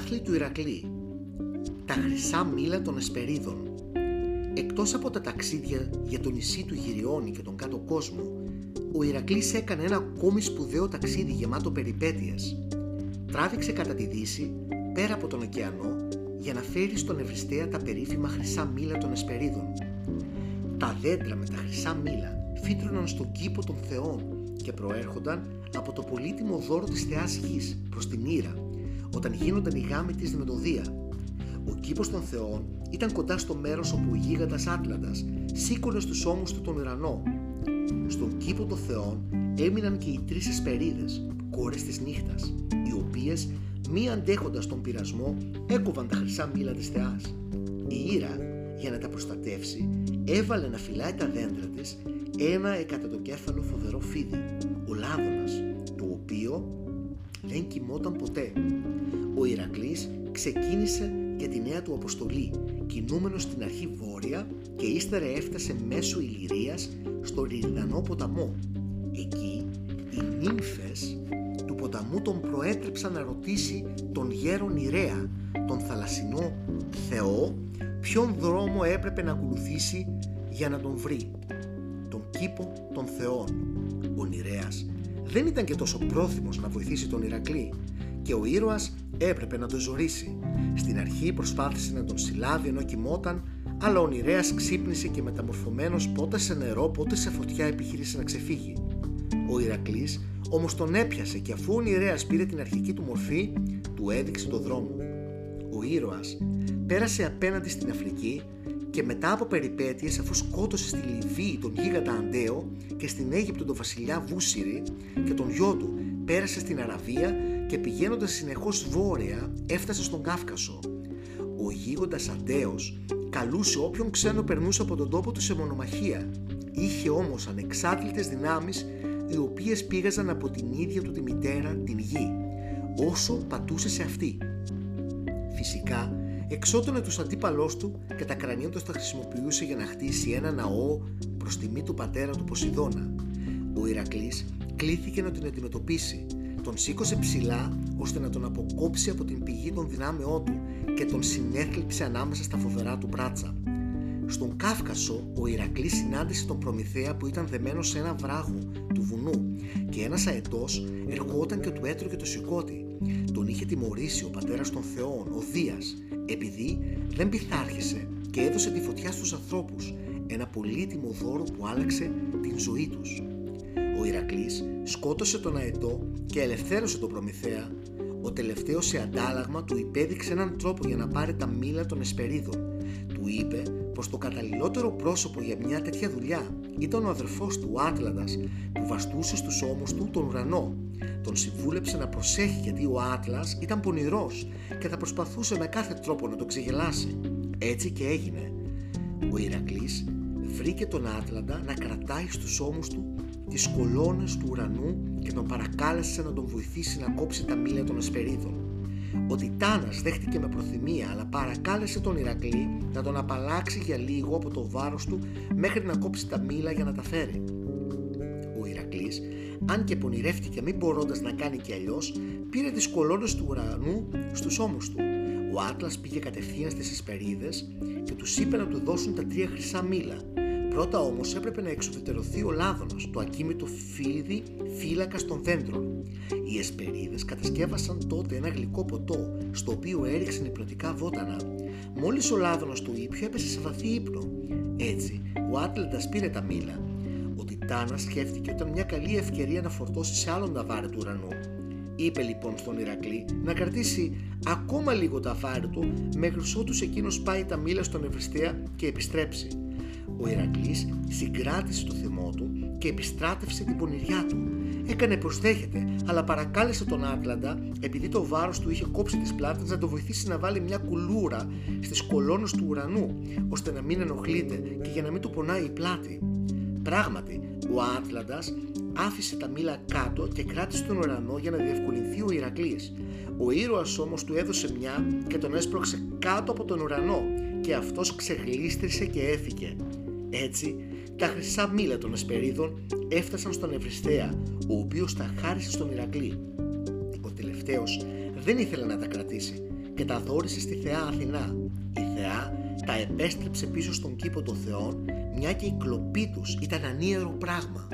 άθλη του Ηρακλή. Τα χρυσά μήλα των Εσπερίδων. Εκτός από τα ταξίδια για το νησί του Γυριώνη και τον κάτω κόσμο, ο Ηρακλής έκανε ένα ακόμη σπουδαίο ταξίδι γεμάτο περιπέτειες. Τράβηξε κατά τη Δύση, πέρα από τον ωκεανό, για να φέρει στον Ευρυστέα τα περίφημα χρυσά μήλα των Εσπερίδων. Τα δέντρα με τα χρυσά μήλα φύτρωναν στον κήπο των θεών και προέρχονταν από το πολύτιμο δώρο της θεάς γης προς την Ήρα, όταν γίνονταν οι γάμοι της με το Δία. Ο κήπος των θεών ήταν κοντά στο μέρος όπου ο γίγαντας Άτλαντας σήκωνε στους ώμους του τον ουρανό. Στον κήπο των θεών έμειναν και οι τρεις εσπερίδες, κόρες της νύχτας, οι οποίες μη αντέχοντας τον πειρασμό έκοβαν τα χρυσά μήλα της θεάς. Η Ήρα, για να τα προστατεύσει, έβαλε να φυλάει τα δέντρα της ένα εκατοντοκέφαλο φοβερό φίδι, ο Λάδωνας, το οποίο δεν κοιμόταν ποτέ. Ο Ηρακλής ξεκίνησε για τη νέα του αποστολή, κινούμενος στην αρχή βόρεια και ύστερα έφτασε μέσω Ηλυρίας στο Ριδανό ποταμό. Εκεί οι νύμφες του ποταμού τον προέτρεψαν να ρωτήσει τον γέρον Ιρέα, τον θαλασσινό Θεό, ποιον δρόμο έπρεπε να ακολουθήσει για να τον βρει. Τον κήπο των Θεών. Ο Νηρέας δεν ήταν και τόσο πρόθυμος να βοηθήσει τον Ηρακλή και ο ήρωας έπρεπε να τον ζωρίσει. Στην αρχή προσπάθησε να τον συλλάβει ενώ κοιμόταν, αλλά ο Νηρέας ξύπνησε και μεταμορφωμένος πότε σε νερό πότε σε φωτιά επιχείρησε να ξεφύγει. Ο Ηρακλής όμως τον έπιασε και αφού ο Νηρέας πήρε την αρχική του μορφή, του έδειξε το δρόμο. Ο ήρωας πέρασε απέναντι στην Αφρική και μετά από περιπέτειες αφού σκότωσε στη Λιβύη τον γίγαντα Αντέο και στην Αίγυπτο τον βασιλιά Βούσιρη και τον γιο του πέρασε στην Αραβία και πηγαίνοντας συνεχώς βόρεια έφτασε στον Κάφκασο. Ο γίγοντας Αντέος καλούσε όποιον ξένο περνούσε από τον τόπο του σε μονομαχία. Είχε όμως ανεξάρτητες δυνάμεις οι οποίες πήγαζαν από την ίδια του τη μητέρα την γη, όσο πατούσε σε αυτή. Φυσικά εξότωνε τους αντίπαλός του και τα κρανίοντας τα χρησιμοποιούσε για να χτίσει ένα ναό προς τιμή του πατέρα του Ποσειδώνα. Ο Ηρακλής κλήθηκε να τον αντιμετωπίσει. Τον σήκωσε ψηλά ώστε να τον αποκόψει από την πηγή των δυνάμεών του και τον συνέθλιψε ανάμεσα στα φοβερά του μπράτσα. Στον Κάφκασο ο Ηρακλής συνάντησε τον Προμηθέα που ήταν δεμένος σε ένα βράχο του βουνού και ένας αετός ερχόταν και του έτρωγε το σηκώτη. Τον είχε τιμωρήσει ο πατέρας των θεών, ο Δίας, επειδή δεν πειθάρχησε και έδωσε τη φωτιά στους ανθρώπους, ένα πολύτιμο δώρο που άλλαξε την ζωή τους. Ο Ηρακλής σκότωσε τον αετό και ελευθέρωσε τον Προμηθέα. Ο τελευταίος σε αντάλλαγμα του υπέδειξε έναν τρόπο για να πάρει τα μήλα των Εσπερίδων. Του είπε πως το καταλληλότερο πρόσωπο για μια τέτοια δουλειά ήταν ο αδερφός του Άτλαντας που βαστούσε στους ώμους του τον ουρανό. Τον συμβούλεψε να προσέχει γιατί ο Άτλας ήταν πονηρός και θα προσπαθούσε με κάθε τρόπο να τον ξεγελάσει. Έτσι και έγινε. Ο Ηρακλής βρήκε τον Άτλαντα να κρατάει στους ώμους του τις κολόνες του ουρανού και τον παρακάλεσε να τον βοηθήσει να κόψει τα μήλια των Εσπερίδων. Ο Τιτάνας δέχτηκε με προθυμία αλλά παρακάλεσε τον Ηρακλή να τον απαλλάξει για λίγο από το βάρος του μέχρι να κόψει τα μήλα για να τα φέρει. Ο Ηρακλής, αν και πονηρεύτηκε μην μπορώντας να κάνει και αλλιώς, πήρε τις κολόνες του ουρανού στους ώμους του. Ο Άτλας πήγε κατευθείαν στις Εσπερίδες και τους είπε να του δώσουν τα τρία χρυσά μήλα Πρώτα όμως έπρεπε να εξουδετερωθεί ο Λάδωνας, το ακίμητο φίδι φύλακας των δέντρων. Οι εσπερίδες κατασκεύασαν τότε ένα γλυκό ποτό, στο οποίο έριξαν υπνοτικά βότανα. Μόλις ο Λάδωνας του ήπιο έπεσε σε βαθύ ύπνο. Έτσι, ο Άτλαντας πήρε τα μήλα. Ο Τιτάνας σκέφτηκε ότι ήταν μια καλή ευκαιρία να φορτώσει σε άλλον τα βάρη του ουρανού. Είπε λοιπόν στον Ηρακλή να κρατήσει ακόμα λίγο τα βάρη του μέχρι ότου εκείνος πάει τα μήλα στον Ευρυστέα και επιστρέψει. Ο Ηρακλής συγκράτησε το θυμό του και επιστράτευσε την πονηριά του. Έκανε πως δέχεται, αλλά παρακάλεσε τον Άτλαντα, επειδή το βάρος του είχε κόψει τις πλάτες, να το βοηθήσει να βάλει μια κουλούρα στις κολόνες του ουρανού, ώστε να μην ενοχλείται και για να μην του πονάει η πλάτη. Πράγματι, ο Άτλαντας άφησε τα μήλα κάτω και κράτησε τον ουρανό για να διευκολυνθεί ο Ηρακλής. Ο ήρωας όμως του έδωσε μια και τον έσπρωξε κάτω από τον ουρανό και αυτός ξεγλίστρισε και έφυγε. Έτσι, τα χρυσά μήλα των Εσπερίδων έφτασαν στον Ευρυστέα, ο οποίος τα χάρισε στον Ηρακλή. Ο τελευταίος δεν ήθελε να τα κρατήσει. και τα δόρισε στη θεά Αθηνά. Η θεά τα επέστρεψε πίσω στον κήπο των θεών, μια και η κλοπή τους ήταν ανίερο πράγμα.